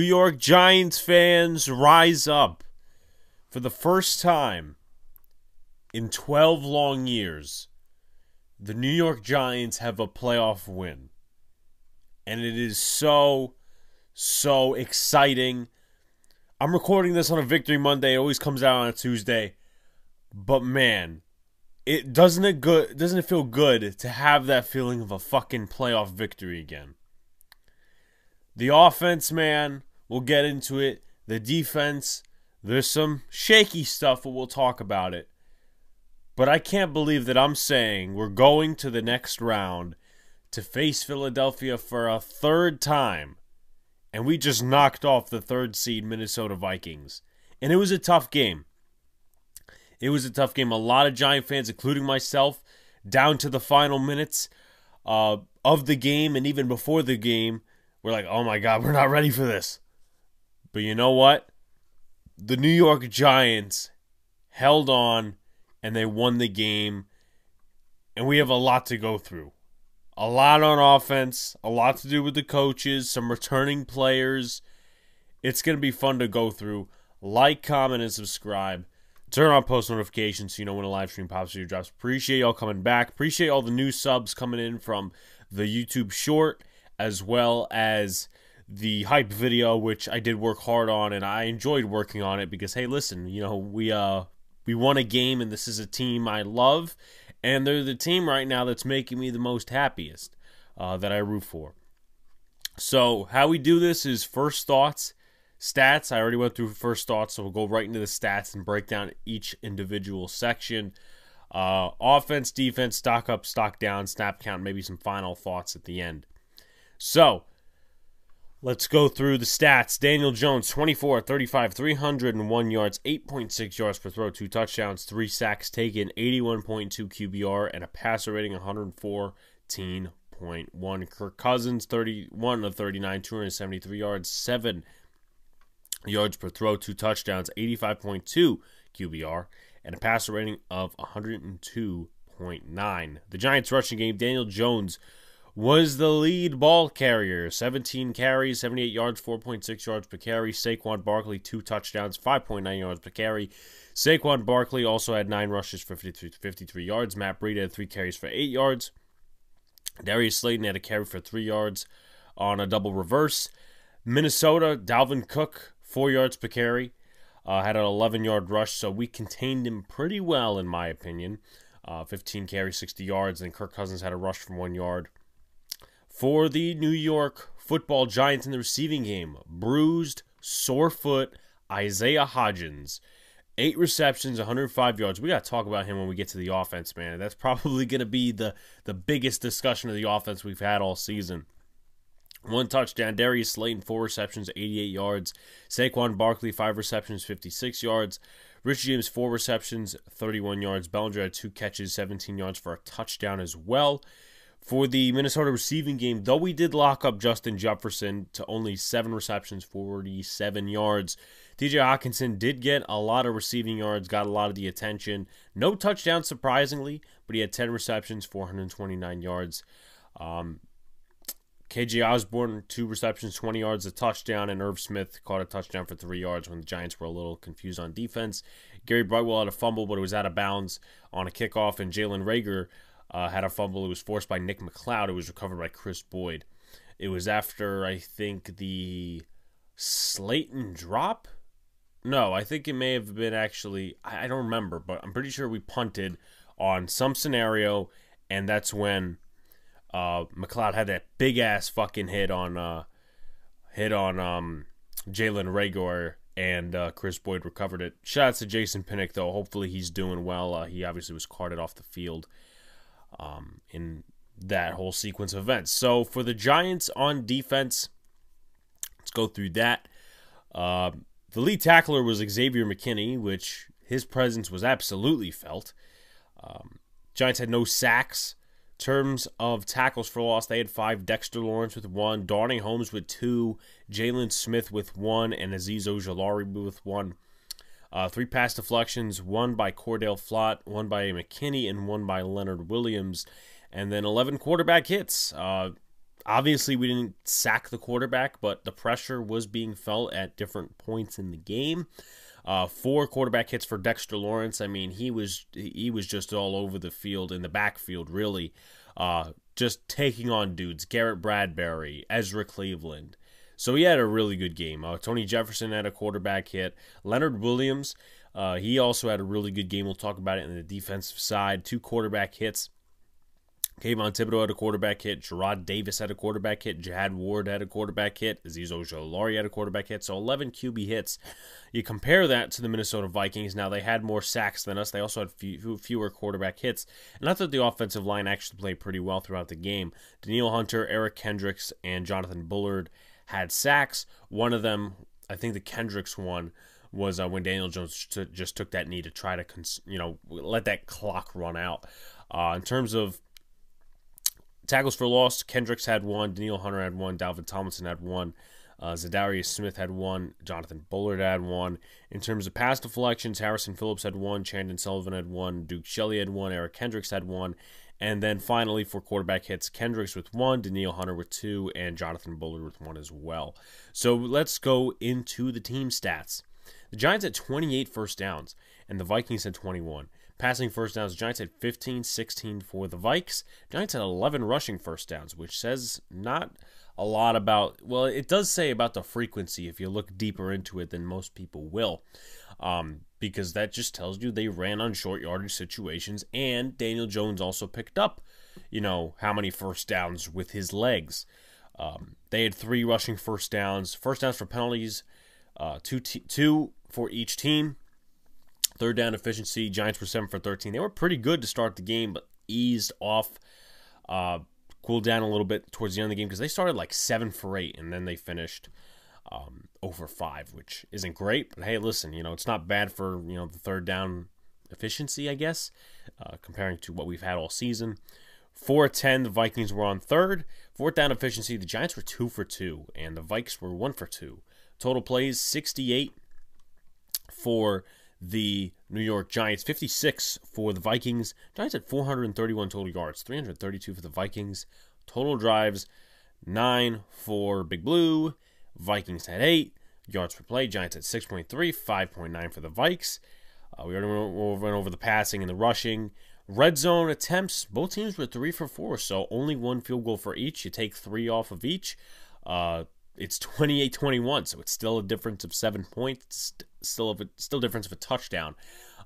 New York Giants fans, rise up. For the first time in 12 long years, the New York Giants have a playoff win. And it is so, so exciting. I'm recording this on a Victory Monday. It always comes out on a Tuesday. But man, it doesn't it good doesn't it feel good to have that feeling of a fucking playoff victory again. The offense, man, we'll get into it. The defense, there's some shaky stuff, but we'll talk about it. But I can't believe that I'm saying we're going to the next round to face Philadelphia for a third time, and we just knocked off the third seed Minnesota Vikings. And it was a tough game. It was a tough game. A lot of Giant fans, including myself, down to the final minutes uh, of the game and even before the game, we're like, oh my God, we're not ready for this. But you know what? The New York Giants held on and they won the game. And we have a lot to go through. A lot on offense, a lot to do with the coaches, some returning players. It's going to be fun to go through. Like, comment, and subscribe. Turn on post notifications so you know when a live stream pops or drops. Appreciate y'all coming back. Appreciate all the new subs coming in from the YouTube short as well as the hype video, which I did work hard on and I enjoyed working on it because hey, listen, you know, we uh we won a game and this is a team I love and they're the team right now that's making me the most happiest uh, that I root for. So how we do this is first thoughts Stats, I already went through first thoughts, so we'll go right into the stats and break down each individual section. Uh, offense, defense, stock up, stock down, snap count, maybe some final thoughts at the end. So, let's go through the stats. Daniel Jones, 24, 35, 301 yards, 8.6 yards per throw, two touchdowns, three sacks taken, 81.2 QBR, and a passer rating 114.1. Kirk Cousins, 31 of 39, 273 yards, 7 yards per throw, two touchdowns, 85.2 QBR, and a passer rating of 102.9. The Giants' rushing game, Daniel Jones was the lead ball carrier. 17 carries, 78 yards, 4.6 yards per carry. Saquon Barkley, two touchdowns, 5.9 yards per carry. Saquon Barkley also had nine rushes for 53, 53 yards. Matt Breida had three carries for eight yards. Darius Slayton had a carry for three yards on a double reverse. Minnesota, Dalvin Cook four yards per carry. Uh, had an 11 yard rush, so we contained him pretty well, in my opinion. Uh, 15 carries, 60 yards, and Kirk Cousins had a rush from one yard. For the New York football Giants in the receiving game, bruised, sore foot, Isaiah Hodgins. Eight receptions, 105 yards. We got to talk about him when we get to the offense, man. That's probably going to be the, the biggest discussion of the offense we've had all season. One touchdown. Darius Slayton, four receptions, 88 yards. Saquon Barkley, five receptions, 56 yards. Richie James, four receptions, 31 yards. Bellinger had two catches, 17 yards for a touchdown as well. For the Minnesota receiving game, though we did lock up Justin Jefferson to only seven receptions, 47 yards, TJ Hockenson did get a lot of receiving yards, got a lot of the attention. No touchdowns, surprisingly, but he had 10 receptions, 429 yards. Um, KJ Osborne, two receptions, 20 yards, a touchdown, and Irv Smith caught a touchdown for three yards when the Giants were a little confused on defense. Gary Brightwell had a fumble, but it was out of bounds on a kickoff, and Jalen Reagor uh, had a fumble. It was forced by Nick McCloud. It was recovered by Kris Boyd. It was after, I think, the Slayton drop. No, I think it may have been actually, I don't remember, but I'm pretty sure we punted on some scenario, and that's when uh, McCloud had that big ass fucking hit on uh, hit on um, Jalen Reagor, and uh, Kris Boyd recovered it. Shout out to Jason Pinnock though. Hopefully he's doing well. Uh, he obviously was carted off the field um, in that whole sequence of events. So for the Giants on defense, let's go through that. Uh, the lead tackler was Xavier McKinney, which his presence was absolutely felt. Um, Giants had no sacks terms of tackles for loss, they had five. Dexter Lawrence with one, Darnay Holmes with two, Jaylon Smith with one, and Azeez Ojulari with one. Uh, three pass deflections, one by Cor'Dale Flott, one by McKinney, and one by Leonard Williams. And then 11 quarterback hits. Uh, obviously, we didn't sack the quarterback, but the pressure was being felt at different points in the game. Uh, four quarterback hits for Dexter Lawrence. I mean, he was he was just all over the field in the backfield, really, uh, just taking on dudes. Garrett Bradbury, Ezra Cleveland. So he had a really good game. Uh, Tony Jefferson had a quarterback hit. Leonard Williams, uh, he also had a really good game. We'll talk about it in the defensive side. Two quarterback hits. Kayvon Thibodeaux had a quarterback hit. Jarrad Davis had a quarterback hit. Jihad Ward had a quarterback hit. Azeez Ojulari had a quarterback hit. So 11 QB hits. You compare that to the Minnesota Vikings. Now, they had more sacks than us. They also had few, fewer quarterback hits. And I thought the offensive line actually played pretty well throughout the game. Danielle Hunter, Eric Kendricks, and Jonathan Bullard had sacks. One of them, I think the Kendricks one, was uh, when Daniel Jones t- just took that knee to try to, cons- you know, let that clock run out. Uh, in terms of Tackles for loss, Kendricks had one, Daniel Hunter had one, Dalvin Tomlinson had one, uh, Za'Darius Smith had one, Jonathan Bullard had one. In terms of pass deflections, Harrison Phillips had one, Chandon Sullivan had one, Duke Shelley had one, Eric Kendricks had one, and then finally for quarterback hits, Kendricks with one, Danielle Hunter with two, and Jonathan Bullard with one as well. So let's go into the team stats. The Giants had 28 first downs, and the Vikings had 21. Passing first downs, Giants had 15, 16 for the Vikes. Giants had 11 rushing first downs, which says not a lot about, well, it does say about the frequency if you look deeper into it than most people will. Um, because that just tells you they ran on short yardage situations, and Daniel Jones also picked up, you know, how many first downs with his legs. Um, they had three rushing first downs, first downs for penalties, uh, two, t- two for each team. Third down efficiency, Giants were 7 for 13. They were pretty good to start the game, but eased off, uh, cooled down a little bit towards the end of the game because they started like 7 for 8 and then they finished um, over 5, which isn't great. But hey, listen, you know, it's not bad for, you know, the third down efficiency, I guess, uh, comparing to what we've had all season. 4 10, the Vikings were on third. Fourth down efficiency, the Giants were 2 for 2, and the Vikes were 1 for 2. Total plays, 68 for the New York Giants, 56 for the Vikings. Giants had 431 total yards, 332 for the Vikings. Total drives, 9 for Big Blue. Vikings had 8. Yards per play, Giants had 6.3, 5.9 for the Vikes. Uh, we already went over the passing and the rushing. Red zone attempts, both teams were 3 for 4, so only one field goal for each. You take 3 off of each. Uh, it's 28-21, so it's still a difference of seven points, still a, still difference of a touchdown.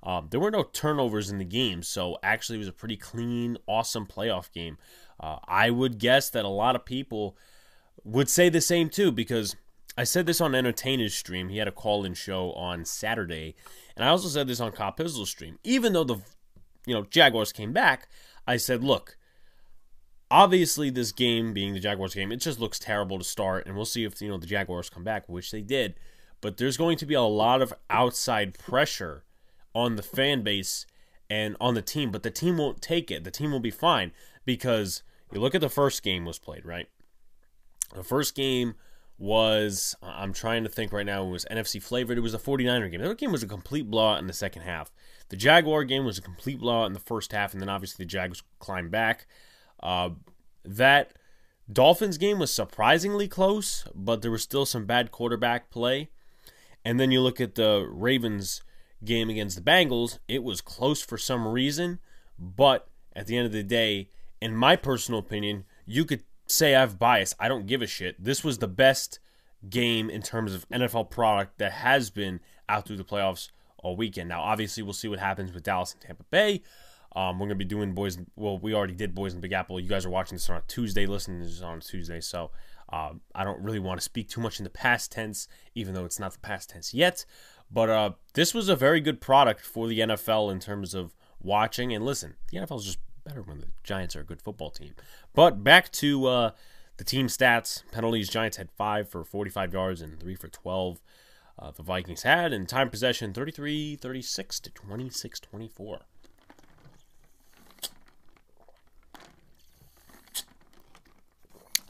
Um, there were no turnovers in the game, so actually it was a pretty clean, awesome playoff game. Uh, I would guess that a lot of people would say the same too, because I said this on Entertainer's stream. He had a call-in show on Saturday, and I also said this on Kyle Pizzle's stream. Even though the you know Jaguars came back, I said, look, obviously this game being the Jaguars game, it just looks terrible to start, and we'll see if you know the Jaguars come back, which they did. But there's going to be a lot of outside pressure on the fan base and on the team, but the team won't take it. The team will be fine because you look at the first game was played, right? The first game was I'm trying to think right now it was NFC flavored. It was a 49er game. That game was a complete blowout in the second half. The Jaguar game was a complete blowout in the first half, and then obviously the Jags climbed back. Uh, that Dolphins game was surprisingly close, but there was still some bad quarterback play. And then you look at the Ravens game against the Bengals, it was close for some reason, but at the end of the day, in my personal opinion, you could say I've bias. I don't give a shit. This was the best game in terms of NFL product that has been out through the playoffs all weekend. Now, obviously, we'll see what happens with Dallas and Tampa Bay. Um, we're gonna be doing boys. Well, we already did boys in Big Apple. You guys are watching this on a Tuesday. Listening to this on Tuesday, so uh, I don't really want to speak too much in the past tense, even though it's not the past tense yet. But uh, this was a very good product for the NFL in terms of watching and listen. The NFL is just better when the Giants are a good football team. But back to uh, the team stats: penalties. Giants had five for 45 yards and three for 12. Uh, the Vikings had in time possession 33 36 to 26 24.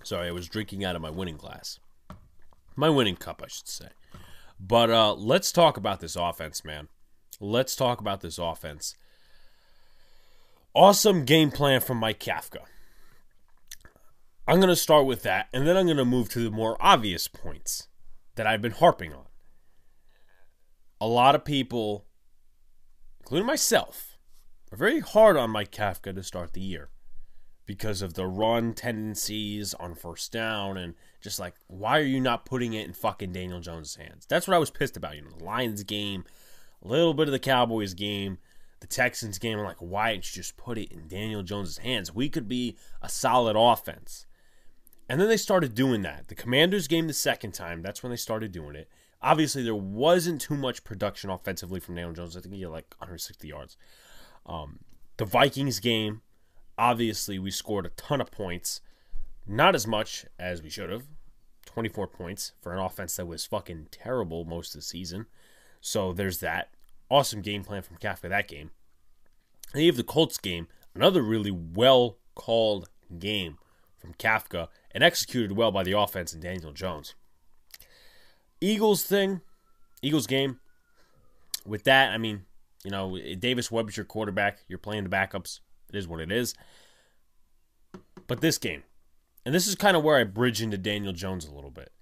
Sorry, I was drinking out of my winning glass. My winning cup, I should say. But uh, let's talk about this offense, man. Let's talk about this offense. Awesome game plan from Mike Kafka. I'm going to start with that, and then I'm going to move to the more obvious points that I've been harping on. A lot of people, including myself, are very hard on Mike Kafka to start the year because of the run tendencies on first down and just like, why are you not putting it in fucking Daniel Jones' hands? That's what I was pissed about. You know, the Lions game, a little bit of the Cowboys game, the Texans game. I'm like, you just put it in Daniel Jones' hands? We could be a solid offense. And then they started doing that. The Commanders game the second time, that's when they started doing it. Obviously, there wasn't too much production offensively from Daniel Jones. I think he had like 160 yards. Um, the Vikings game, obviously, we scored a ton of points. Not as much as we should have. 24 points for an offense that was fucking terrible most of the season. So there's that. Awesome game plan from Kafka that game. And you have the Colts game, another really well called game from Kafka and executed well by the offense and Daniel Jones. Eagles thing, Eagles game. With that, I mean, you know, Davis Webb's your quarterback. You're playing the backups. It is what it is. But this game, and this is kind of where I bridge into Daniel Jones a little bit.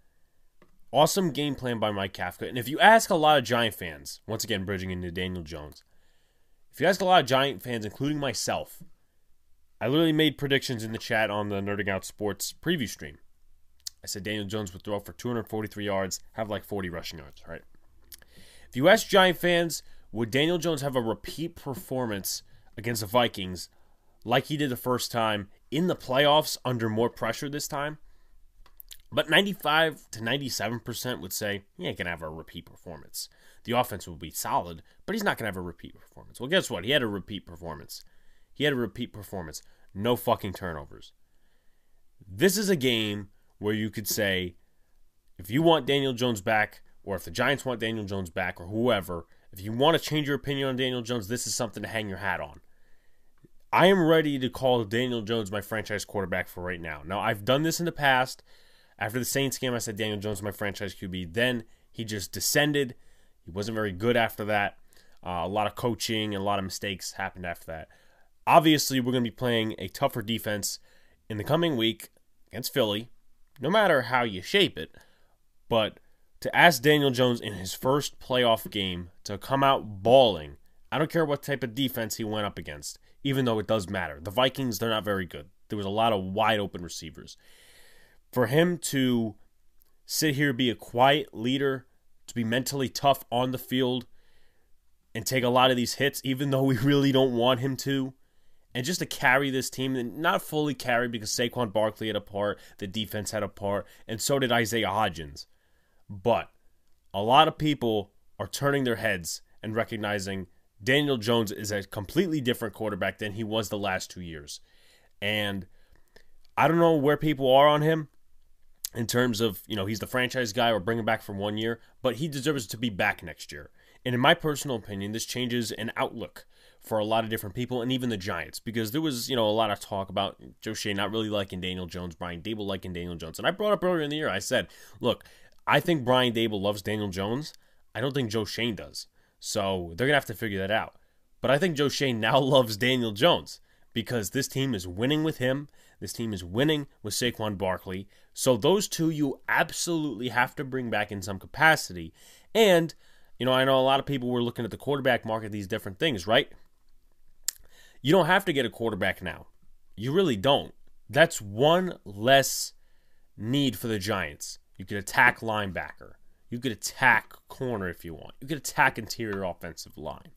Awesome game plan by Mike Kafka. And if you ask a lot of Giant fans, once again, bridging into Daniel Jones, if you ask a lot of Giant fans, including myself, I literally made predictions in the chat on the Nerding Out Sports preview stream. I said Daniel Jones would throw for 243 yards, have like 40 rushing yards, right? If you ask Giant fans, would Daniel Jones have a repeat performance against the Vikings like he did the first time in the playoffs under more pressure this time? But 95 to 97% would say he ain't going to have a repeat performance. The offense will be solid, but he's not going to have a repeat performance. Well, guess what? He had a repeat performance. He had a repeat performance. No fucking turnovers. This is a game where you could say, if you want Daniel Jones back, or if the Giants want Daniel Jones back, or whoever, if you want to change your opinion on Daniel Jones, this is something to hang your hat on. I am ready to call Daniel Jones my franchise quarterback for right now. Now, I've done this in the past. After the Saints game, I said Daniel Jones my franchise QB. Then he just descended. He wasn't very good after that. Uh, a lot of coaching and a lot of mistakes happened after that. Obviously, we're going to be playing a tougher defense in the coming week against Philly, no matter how you shape it. But to ask Daniel Jones in his first playoff game to come out balling, I don't care what type of defense he went up against, even though it does matter. The Vikings, they're not very good. There was a lot of wide open receivers. For him to sit here, be a quiet leader, to be mentally tough on the field, and take a lot of these hits, even though we really don't want him to, and just to carry this team, and not fully carry because Saquon Barkley had a part, the defense had a part, and so did Isaiah Hodgins. But a lot of people are turning their heads and recognizing Daniel Jones is a completely different quarterback than he was the last two years. And I don't know where people are on him in terms of, you know, he's the franchise guy or bring him back for one year, but he deserves to be back next year. And in my personal opinion, this changes an outlook for a lot of different people and even the Giants because there was, you know, a lot of talk about Joe Schoen not really liking Daniel Jones, Brian Daboll liking Daniel Jones. And I brought up earlier in the year, I said, look, I think Brian Daboll loves Daniel Jones. I don't think Joe Schoen does. So they're going to have to figure that out. But I think Joe Schoen now loves Daniel Jones because this team is winning with him. This team is winning with Saquon Barkley. So those two you absolutely have to bring back in some capacity. And, you know, I know a lot of people were looking at the quarterback market, these different things, right? You don't have to get a quarterback now. You really don't. That's one less need for the Giants. You could attack linebacker. You could attack corner if you want. You could attack interior offensive line.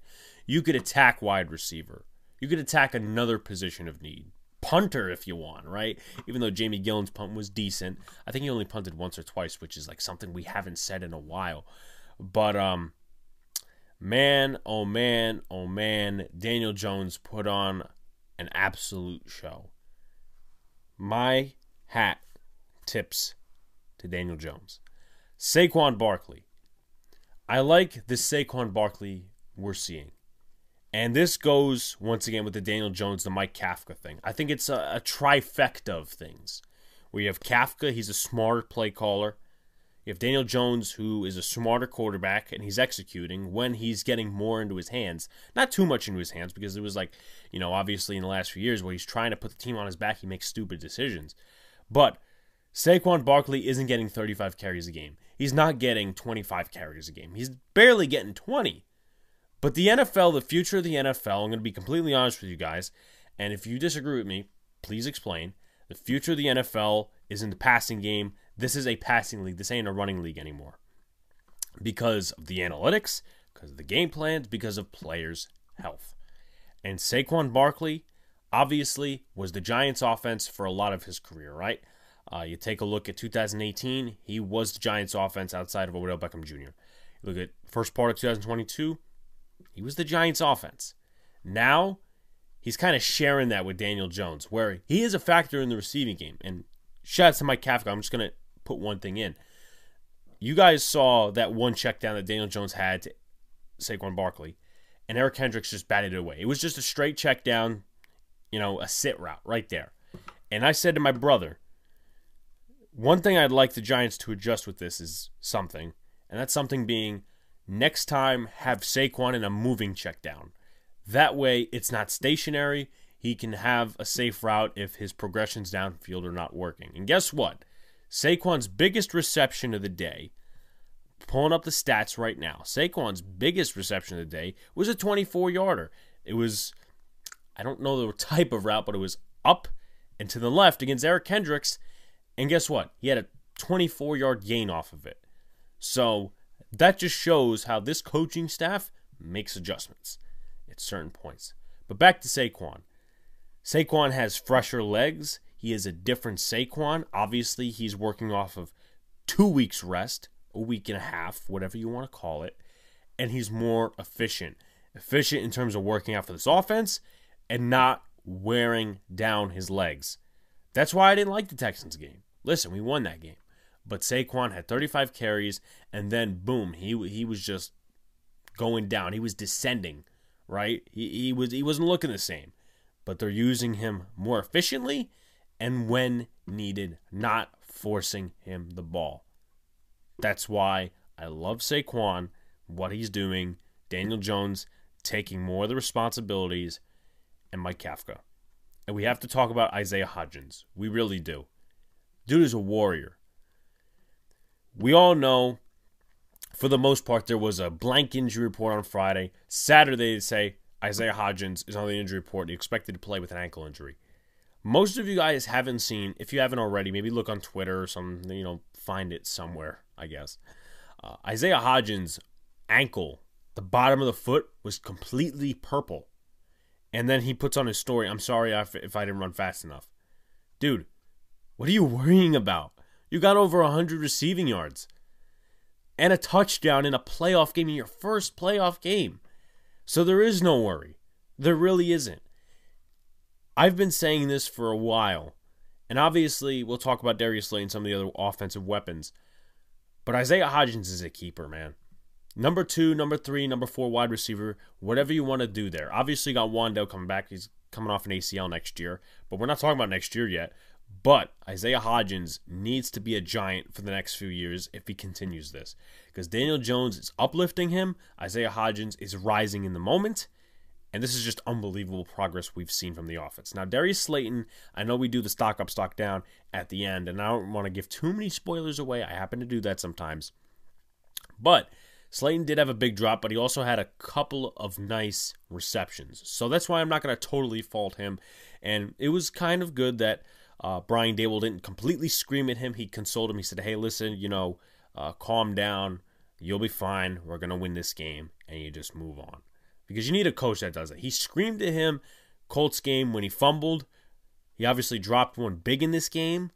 You could attack wide receiver. You could attack another position of need. Punter if you want, right? Even though Jamie Gillan's punt was decent, I think he only punted once or twice, which is like something we haven't said in a while. But um man, oh man, oh man, Daniel Jones put on an absolute show. My hat tips to Daniel Jones. Saquon Barkley. I like the Saquon Barkley we're seeing. And this goes once again with the Daniel Jones, the Mike Kafka thing. I think it's a, a trifecta of things. Where you have Kafka, he's a smart play caller. You have Daniel Jones, who is a smarter quarterback, and he's executing when he's getting more into his hands. Not too much into his hands, because it was like, you know, obviously in the last few years where he's trying to put the team on his back, he makes stupid decisions. But Saquon Barkley isn't getting 35 carries a game. He's not getting 25 carries a game. He's barely getting 20. But the NFL, the future of the NFL, I'm going to be completely honest with you guys. And if you disagree with me, please explain. The future of the NFL is in the passing game. This is a passing league. This ain't a running league anymore. Because of the analytics, because of the game plans, because of players' health. And Saquon Barkley obviously was the Giants' offense for a lot of his career, right? Uh, you take a look at 2018, he was the Giants' offense outside of Odell Beckham Jr. You look at first part of 2022, he was the Giants' offense. Now, he's kind of sharing that with Daniel Jones, where he is a factor in the receiving game. And shout out to Mike Kafka. I'm just going to put one thing in. You guys saw that one check down that Daniel Jones had to Saquon Barkley, and Eric Kendricks just batted it away. It was just a straight check down, you know, a sit route right there. And I said to my brother, one thing I'd like the Giants to adjust with this is something, and that's something being next time have Saquon in a moving check down. That way it's not stationary. He can have a safe route if his progressions downfield are not working. And guess what? Saquon's biggest reception of the day, pulling up the stats right now, Saquon's biggest reception of the day was a 24 yarder. It was, I don't know the type of route, but it was up and to the left against Eric Kendricks and guess what? He had a 24 yard gain off of it. So that just shows how this coaching staff makes adjustments at certain points. But back to Saquon. Saquon has fresher legs. He is a different Saquon. Obviously, he's working off of two weeks' rest, a week and a half, whatever you want to call it. And he's more efficient. Efficient in terms of working out for this offense and not wearing down his legs. That's why I didn't like the Texans game. Listen, we won that game. But Saquon had 35 carries, and then boom, he he was just going down. He was descending, right? He, he was he wasn't looking the same. But they're using him more efficiently and when needed, not forcing him the ball. That's why I love Saquon, what he's doing, Daniel Jones taking more of the responsibilities, and Mike Kafka. And we have to talk about Isaiah Hodgins. We really do. Dude is a warrior. We all know, for the most part, there was a blank injury report on Friday. Saturday, they say Isaiah Hodgins is on the injury report. And he expected to play with an ankle injury. Most of you guys haven't seen, if you haven't already, maybe look on Twitter or something, you know, find it somewhere, I guess. Uh, Isaiah Hodgins' ankle, the bottom of the foot, was completely purple. And then he puts on his story, I'm sorry if I didn't run fast enough. Dude, what are you worrying about? You got over 100 receiving yards and a touchdown in a playoff game, in your first playoff game. So there is no worry. There really isn't. I've been saying this for a while, and obviously we'll talk about Darius Slay and some of the other offensive weapons. But Isaiah Hodgins is a keeper, man. Number two, number three, number four wide receiver, whatever you want to do there. Obviously, got Wan'Dale coming back. He's coming off an ACL next year, but we're not talking about next year yet. But Isaiah Hodgins needs to be a giant for the next few years if he continues this. Because Daniel Jones is uplifting him, Isaiah Hodgins is rising in the moment, and this is just unbelievable progress we've seen from the offense. Now, Darius Slayton, I know we do the stock up, stock down at the end, and I don't want to give too many spoilers away. I happen to do that sometimes. But Slayton did have a big drop, but he also had a couple of nice receptions. So that's why I'm not going to totally fault him. And it was kind of good that uh, Brian Daboll didn't completely scream at him. He consoled him. He said, hey, listen, you know, uh, calm down. You'll be fine. We're going to win this game. And you just move on. Because you need a coach that does it. He screamed at him Colts game when he fumbled. He obviously dropped one big in this game.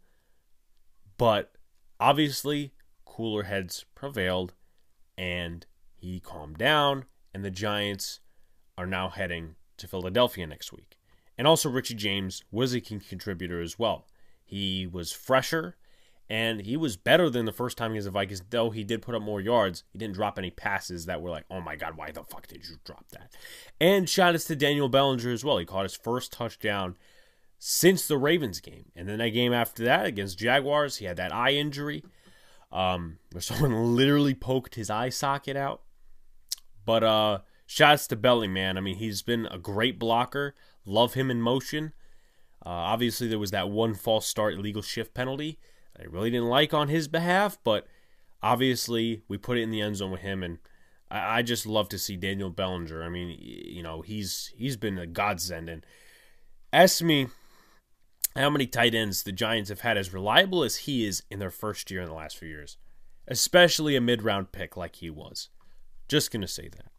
But obviously, cooler heads prevailed and he calmed down, and the Giants are now heading to Philadelphia next week. And also, Richie James was a key contributor as well. He was fresher, and he was better than the first time he was a Vikings, though he did put up more yards. He didn't drop any passes that were like, oh my God, why the fuck did you drop that? And shout outs to Daniel Bellinger as well. He caught his first touchdown since the Ravens game. And then that game after that against Jaguars, he had that eye injury um, where someone literally poked his eye socket out. But uh, shouts to Belly, man. I mean, he's been a great blocker. Love him in motion. Uh, obviously, there was that one false start illegal shift penalty I really didn't like on his behalf, but obviously we put it in the end zone with him, and I, I just love to see Daniel Bellinger. I mean, you know, he's he's been a godsend, and ask me how many tight ends the Giants have had as reliable as he is in their first year in the last few years, especially a mid round pick like he was. Just gonna say that.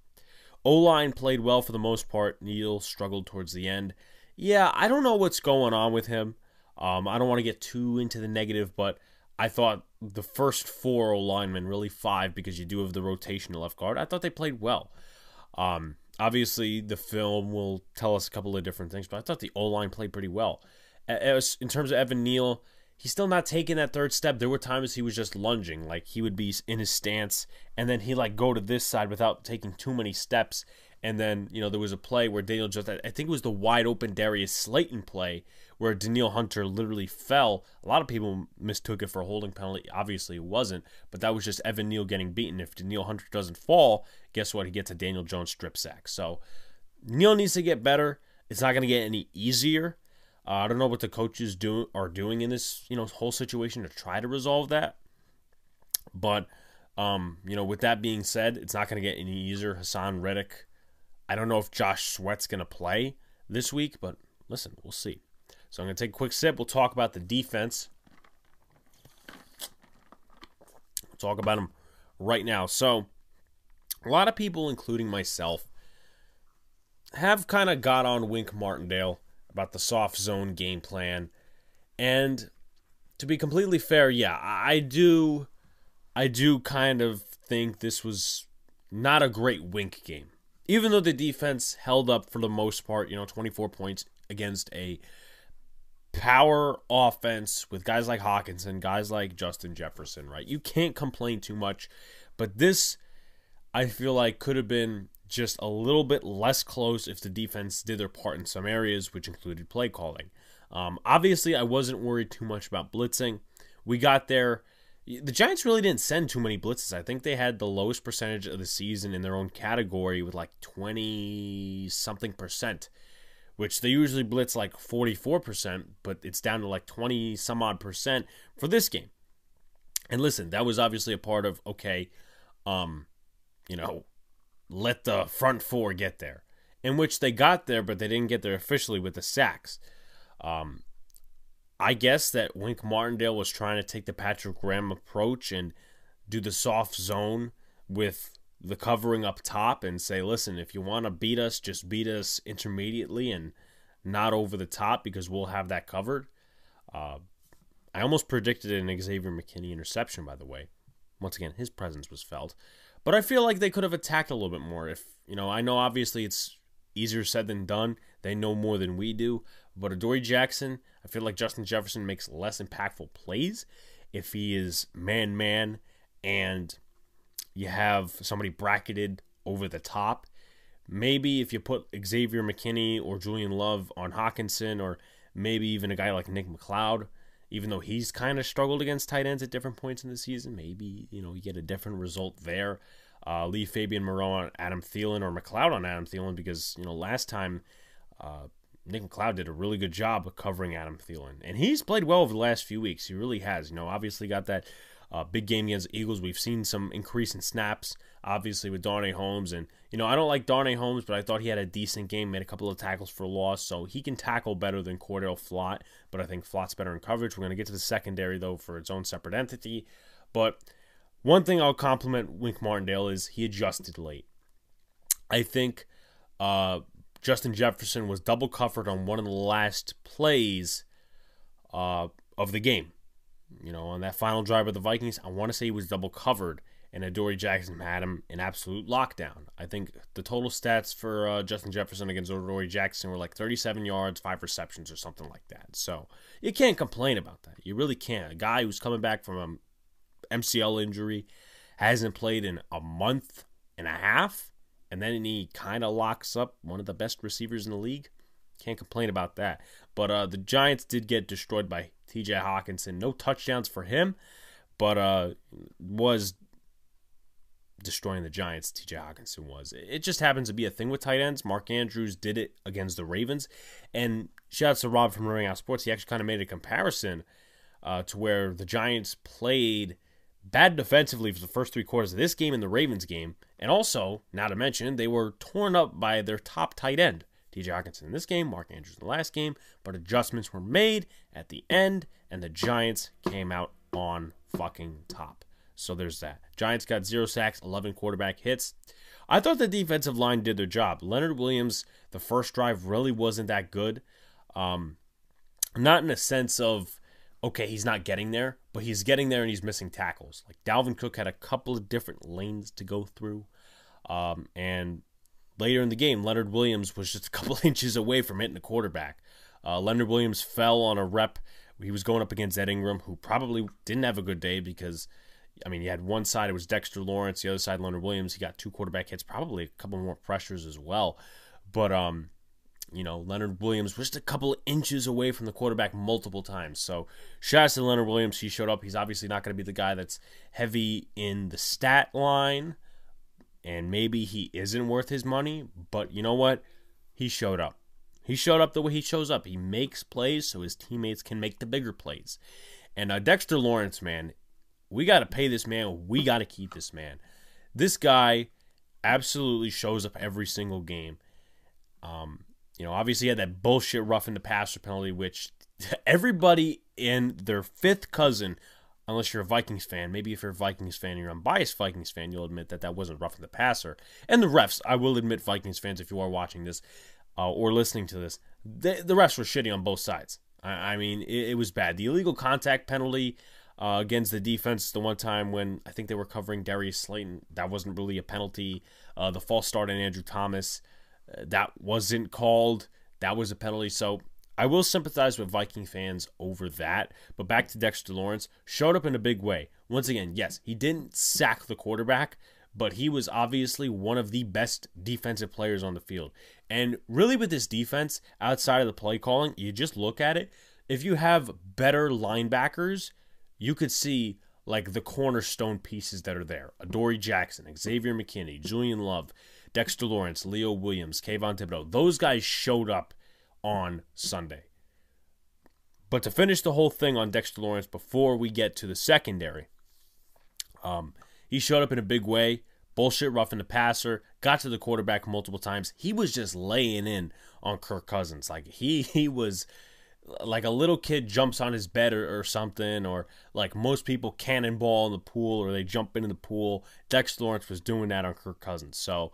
O line played well for the most part. Neal struggled towards the end. Yeah, I don't know what's going on with him. Um, I don't want to get too into the negative, but I thought the first four O linemen, really five, because you do have the rotation left guard, I thought they played well. Um, obviously, the film will tell us a couple of different things, but I thought the O line played pretty well. As, in terms of Evan Neal, he's still not taking that third step. There were times he was just lunging, like he would be in his stance, and then he like go to this side without taking too many steps. And then you know there was a play where Daniel just I think it was the wide open Darius Slayton play where Danielle Hunter literally fell. A lot of people mistook it for a holding penalty. Obviously, it wasn't, but that was just Evan Neal getting beaten. If Danielle Hunter doesn't fall, guess what? He gets a Daniel Jones strip sack. So Neal needs to get better. It's not going to get any easier. Uh, I don't know what the coaches do are doing in this you know whole situation to try to resolve that. But um, you know, with that being said, it's not going to get any easier. Haason Reddick. I don't know if Josh Sweat's going to play this week, but listen, we'll see. So I'm going to take a quick sip. We'll talk about the defense. We'll talk about them right now. So a lot of people, including myself, have kind of got on Wink Martindale about the soft zone game plan. And to be completely fair, yeah, I do I do kind of think this was not a great wink game. Even though the defense held up for the most part, you know, 24 points against a power offense with guys like Hockenson, guys like Justin Jefferson, right? You can't complain too much. But this, I feel like, could have been just a little bit less close if the defense did their part in some areas, which included play calling. Um, obviously, I wasn't worried too much about blitzing. We got there. The Giants really didn't send too many blitzes. I think they had the lowest percentage of the season in their own category with like 20 something percent which they usually blitz like 44%, but it's down to like 20 some odd percent for this game. And listen, that was obviously a part of okay, um, you know, let the front four get there. In which they got there, but they didn't get there officially with the sacks. Um, I guess that Wink Martindale was trying to take the Patrick Graham approach and do the soft zone with the covering up top and say, listen, if you want to beat us, just beat us intermediately and not over the top because we'll have that covered. Uh, I almost predicted an Xavier McKinney interception, by the way. Once again, his presence was felt. But I feel like they could have attacked a little bit more. If, you know, I know obviously it's easier said than done. They know more than we do. But Adoree Jackson, I feel like Justin Jefferson makes less impactful plays if he is man man and you have somebody bracketed over the top. Maybe if you put Xavier McKinney or Julian Love on Hockenson or maybe even a guy like Nick McCloud, even though he's kind of struggled against tight ends at different points in the season, maybe you know you get a different result there. Uh, leave Fabian Moreau on Adam Thielen or McCloud on Adam Thielen because you know last time uh, Nick McCloud did a really good job of covering Adam Thielen, and he's played well over the last few weeks. He really has. You know, obviously got that uh, big game against Eagles. We've seen some increase in snaps, obviously, with Darnay Holmes. And, you know, I don't like Darnay Holmes, but I thought he had a decent game, made a couple of tackles for loss. So he can tackle better than Cor'Dale Flott, but I think Flott's better in coverage. We're going to get to the secondary, though, for its own separate entity. But one thing I'll compliment Wink Martindale is he adjusted late. I think uh, Justin Jefferson was double covered on one of the last plays uh, of the game. You know, on that final drive of the Vikings, I want to say he was double covered, and Adoree Jackson had him in absolute lockdown. I think the total stats for uh, Justin Jefferson against Adoree Jackson were like 37 yards, five receptions, or something like that. So you can't complain about that. You really can't. A guy who's coming back from a MCL injury, hasn't played in a month and a half, and then he kind of locks up one of the best receivers in the league. Can't complain about that. But uh, the Giants did get destroyed by TJ Hockenson. No touchdowns for him, but uh, was destroying the Giants, TJ Hockenson was. It just happens to be a thing with tight ends. Mark Andrews did it against the Ravens. And shout out to Rob from Ring Out Sports. He actually kind of made a comparison uh, to where the Giants played bad defensively for the first three quarters of this game and the Ravens game. And also, not to mention, they were torn up by their top tight end, TJ Hockenson in this game, Mark Andrews in the last game. But adjustments were made at the end, and the Giants came out on fucking top. So there's that. Giants got zero sacks, 11 quarterback hits. I thought the defensive line did their job. Leonard Williams, the first drive really wasn't that good. Um, not in a sense of, okay, he's not getting there, but he's getting there and he's missing tackles. Like Dalvin Cook had a couple of different lanes to go through. Um, and later in the game, Leonard Williams was just a couple inches away from hitting the quarterback. Uh, Leonard Williams fell on a rep. He was going up against Ed Ingram, who probably didn't have a good day because I mean, he had one side, it was Dexter Lawrence, the other side, Leonard Williams. He got two quarterback hits, probably a couple more pressures as well. But, um, you know, Leonard Williams was just a couple inches away from the quarterback multiple times. So, shout out to Leonard Williams. He showed up. He's obviously not going to be the guy that's heavy in the stat line, and maybe he isn't worth his money. But you know what? He showed up. He showed up the way he shows up. He makes plays so his teammates can make the bigger plays. And uh, Dexter Lawrence, man, we got to pay this man. We got to keep this man. This guy absolutely shows up every single game. Um, you know, obviously he had that bullshit rough in the passer penalty, which everybody in their fifth cousin, unless you're a Vikings fan, maybe if you're a Vikings fan you're an unbiased Vikings fan, you'll admit that that wasn't rough in the passer. And the refs, I will admit, Vikings fans, if you are watching this uh, or listening to this, the, the refs were shitty on both sides. I, I mean, it, it was bad. The illegal contact penalty uh, against the defense the one time when I think they were covering Darius Slayton. That wasn't really a penalty. Uh, the false start on Andrew Thomas, uh, that wasn't called. That was a penalty. So I will sympathize with Viking fans over that. But back to Dexter Lawrence, showed up in a big way. Once again, yes, he didn't sack the quarterback, but he was obviously one of the best defensive players on the field. And really, with this defense, outside of the play calling, you just look at it. If you have better linebackers, you could see like the cornerstone pieces that are there. Adoree Jackson, Xavier McKinney, Julian Love, Dexter Lawrence, Leo Williams, Kayvon Thibodeaux. Those guys showed up on Sunday. But to finish the whole thing on Dexter Lawrence before we get to the secondary, um, he showed up in a big way. Bullshit roughing the passer, got to the quarterback multiple times. He was just laying in on Kirk Cousins. Like he he was like a little kid jumps on his bed or, or, something, or like most people cannonball in the pool or they jump into the pool. Dexter Lawrence was doing that on Kirk Cousins. So,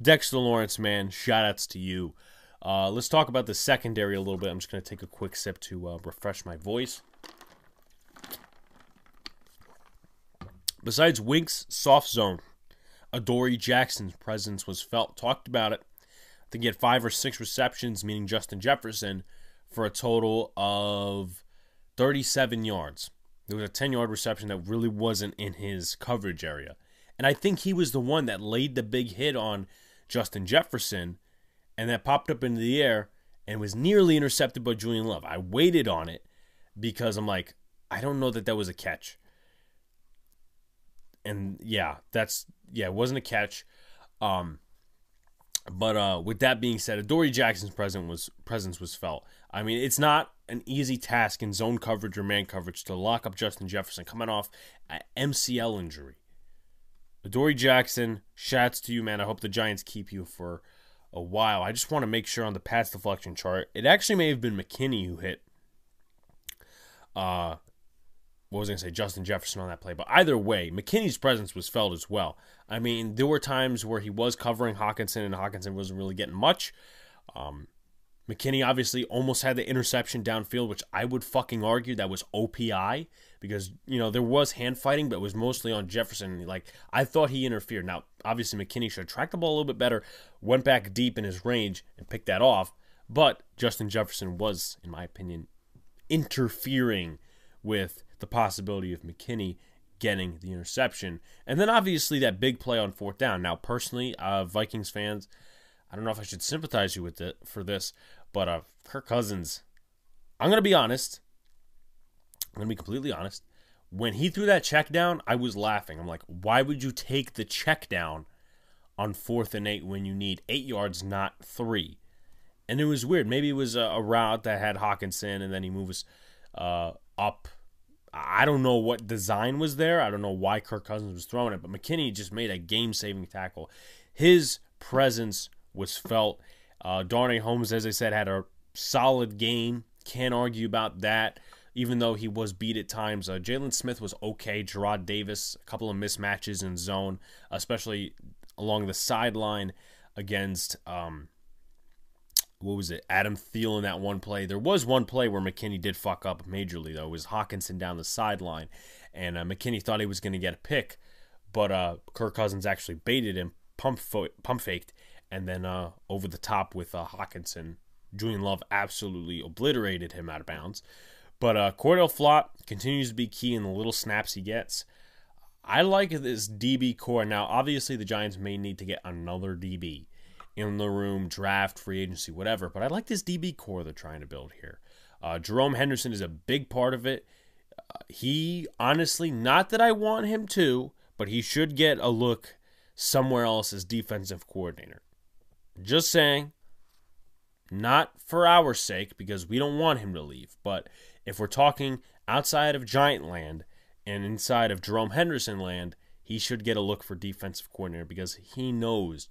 Dexter Lawrence, man, shout outs to you. Uh, let's talk about the secondary a little bit. I'm just going to take a quick sip to uh, refresh my voice. Besides Wink's soft zone, Adoree Jackson's presence was felt. Talked about it. I think he had five or six receptions, meaning Justin Jefferson for a total of 37 yards. There was a 10 yard reception that really wasn't in his coverage area. And I think he was the one that laid the big hit on Justin Jefferson and that popped up into the air and was nearly intercepted by Julian Love. I waited on it because I'm like, I don't know that that was a catch. And yeah, that's yeah, it wasn't a catch. Um, but uh, with that being said, Adoree Jackson's presence was presence was felt. I mean, it's not an easy task in zone coverage or man coverage to lock up Justin Jefferson coming off an MCL injury. Adoree Jackson, shouts to you, man. I hope the Giants keep you for a while. I just want to make sure on the pass deflection chart, it actually may have been McKinney who hit. Uh, what was I going to say? Justin Jefferson on that play. But either way, McKinney's presence was felt as well. I mean, there were times where he was covering Hockenson, and Hockenson wasn't really getting much. Um, McKinney obviously almost had the interception downfield, which I would fucking argue that was OPI because, you know, there was hand fighting, but it was mostly on Jefferson. Like, I thought he interfered. Now, obviously, McKinney should have tracked the ball a little bit better, went back deep in his range, and picked that off. But Justin Jefferson was, in my opinion, interfering with the possibility of McKinney getting the interception. And then obviously that big play on fourth down. Now, personally, uh, Vikings fans, I don't know if I should sympathize you with it for this, but uh, Kirk Cousins, I'm to be honest. I'm to be completely honest. when he threw that check down, I was laughing. I'm like, why would you take the check down on fourth and eight when you need eight yards, not three? And it was weird. Maybe it was a, a route that had Hockenson, and then he moves uh, up. I don't know what design was there. I don't know why Kirk Cousins was throwing it, but McKinney just made a game-saving tackle. His presence was felt. Uh, Darnay Holmes, as I said, had a solid game. Can't argue about that even though he was beat at times. Uh, Jaylon Smith was okay. Jarrad Davis, a couple of mismatches in zone, especially along the sideline against um, what was it? Adam Thielen that one play. There was one play where McKinney did fuck up majorly though. It was Hockenson down the sideline, and uh, McKinney thought he was going to get a pick, but uh, Kirk Cousins actually baited him, pump fo- pump faked, and then uh, over the top with uh, Hockenson. Julian Love absolutely obliterated him out of bounds. But uh, Cor'Dale Flott continues to be key in the little snaps he gets. I like this DB corps. Now, obviously, the Giants may need to get another DB in the room, draft, free agency, whatever. But I like this DB corps they're trying to build here. Uh, Jerome Henderson is a big part of it. Uh, he, honestly, not that I want him to, but he should get a look somewhere else as defensive coordinator. Just saying. Not for our sake, because we don't want him to leave, but if we're talking outside of Giant land and inside of Jerome Henderson land, he should get a look for defensive coordinator because he knows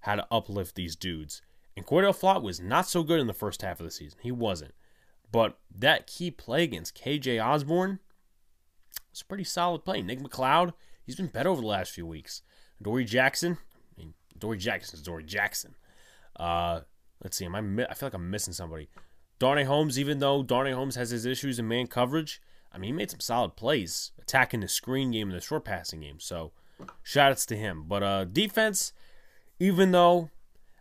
how to uplift these dudes. And Cor'Dale Flott was not so good in the first half of the season. He wasn't. But that key play against KJ Osborn was a pretty solid play. Nick McCloud, he's been better over the last few weeks. Dory Jackson, I mean, Dory Jackson is Dory Jackson. Uh, let's see, am I? I feel like I'm missing somebody. Darnay Holmes, even though Darnay Holmes has his issues in man coverage, I mean, he made some solid plays attacking the screen game and the short passing game. So, shout outs to him. But uh, defense, even though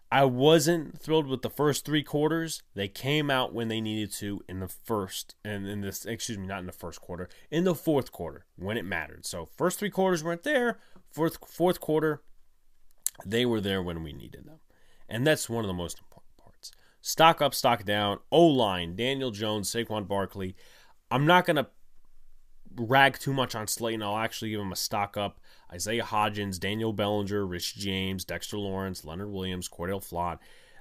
I wasn't thrilled with the first three quarters, they came out when they needed to in the first, and in this, excuse me, not in the first quarter, in the fourth quarter when it mattered. So, first three quarters weren't there. Fourth, fourth quarter, they were there when we needed them. And that's one of the most stock up, stock down. O line, Daniel Jones, Saquon Barkley. I'm not going to rag too much on Slayton. I'll actually give him a stock up. Isaiah Hodgins, Daniel Bellinger, Rich James, Dexter Lawrence, Leonard Williams, Cor'Dale Flott,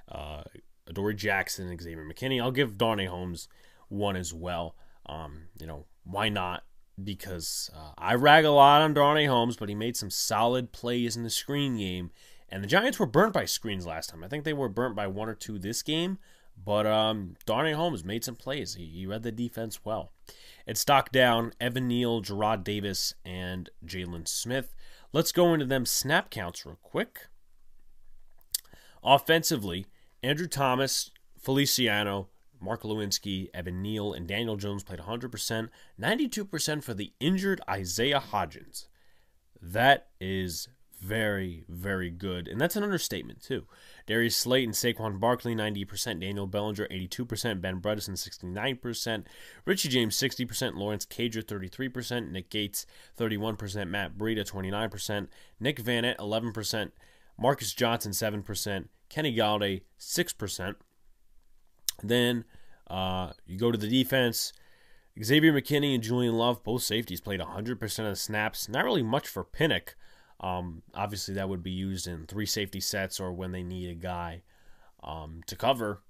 uh, Adoree Jackson, Xavier McKinney. I'll give Darnay Holmes one as well. Um, you know, why not? Because uh, I rag a lot on Darnay Holmes, but he made some solid plays in the screen game and the Giants were burnt by screens last time. I think they were burnt by one or two this game. But um, Darnay Holmes made some plays. He, he read the defense well. It's stock down Evan Neal, Jarrad Davis, and Jaylon Smith. Let's go into them snap counts real quick. Offensively, Andrew Thomas, Feliciano, Mark Glowinski, Evan Neal, and Daniel Jones played 100%, 92% for the injured Isaiah Hodgins. That is very, very good. And that's an understatement, too. Darius Slayton, Saquon Barkley, 90%. Daniel Bellinger, 82%. Ben Bredeson, 69%. Richie James, 60%. Lawrence Cager, 33%. Nick Gates, 31%. Matt Breida, 29%. Nick Vannett, 11%. Marcus Johnson, 7%. Kenny Golladay, 6%. Then uh, you go to the defense. Xavier McKinney and Julian Love, both safeties, played 100% of the snaps. Not really much for Pinnock. Um, obviously, that would be used in three safety sets or when they need a guy um, to cover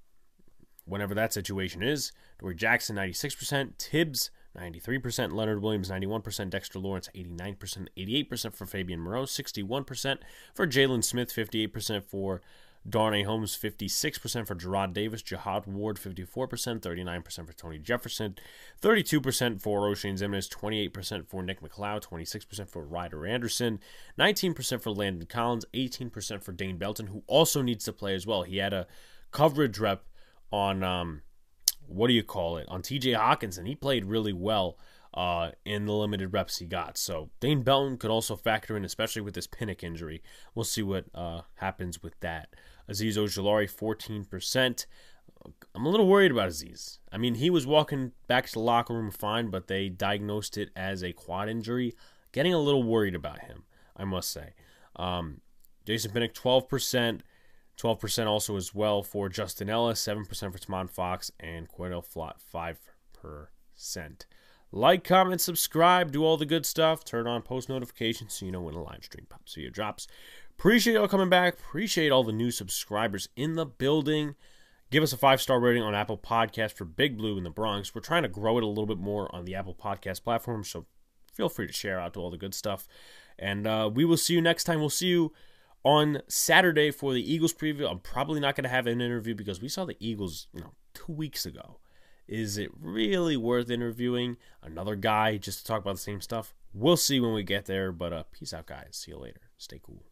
whenever that situation is. Dory Jackson, 96%. Tibbs, 93%. Leonard Williams, 91%. Dexter Lawrence, 89%. 88% for Fabian Moreau, 61% for Jaylon Smith, 58% for Darnay Holmes, 56% for Jarrad Davis. Jihad Ward, 54%. 39% for Tony Jefferson. 32% for Oshane Ximines. 28% for Nick McCloud. 26% for Ryder Anderson. 19% for Landon Collins. 18% for Dane Belton, who also needs to play as well. He had a coverage rep on, um, what do you call it, on TJ Hockenson. He played really well. Uh, in the limited reps he got. So Dane Belton could also factor in, especially with this Pinnock injury. We'll see what uh, happens with that. Azeez Ojulari, 14%. I'm a little worried about Azeez. I mean, he was walking back to the locker room fine, but they diagnosed it as a quad injury. Getting a little worried about him, I must say. Um, Jason Pinnock, 12%. 12% also as well for Justin Ellis, 7% for Tomon Fox, and Cor'Dale Flott, 5%. Like, comment, subscribe, do all the good stuff. Turn on post notifications so you know when a live stream pops video drops. Appreciate y'all coming back. Appreciate all the new subscribers in the building. Give us a five star rating on Apple Podcast for Big Blue in the Bronx. We're trying to grow it a little bit more on the Apple Podcast platform, so feel free to share out to all the good stuff. And uh, we will see you next time. We'll see you on Saturday for the Eagles preview. I'm probably not going to have an interview because we saw the Eagles, you know, two weeks ago. Is it really worth interviewing another guy just to talk about the same stuff? We'll see when we get there. But uh, peace out, guys. See you later. Stay cool.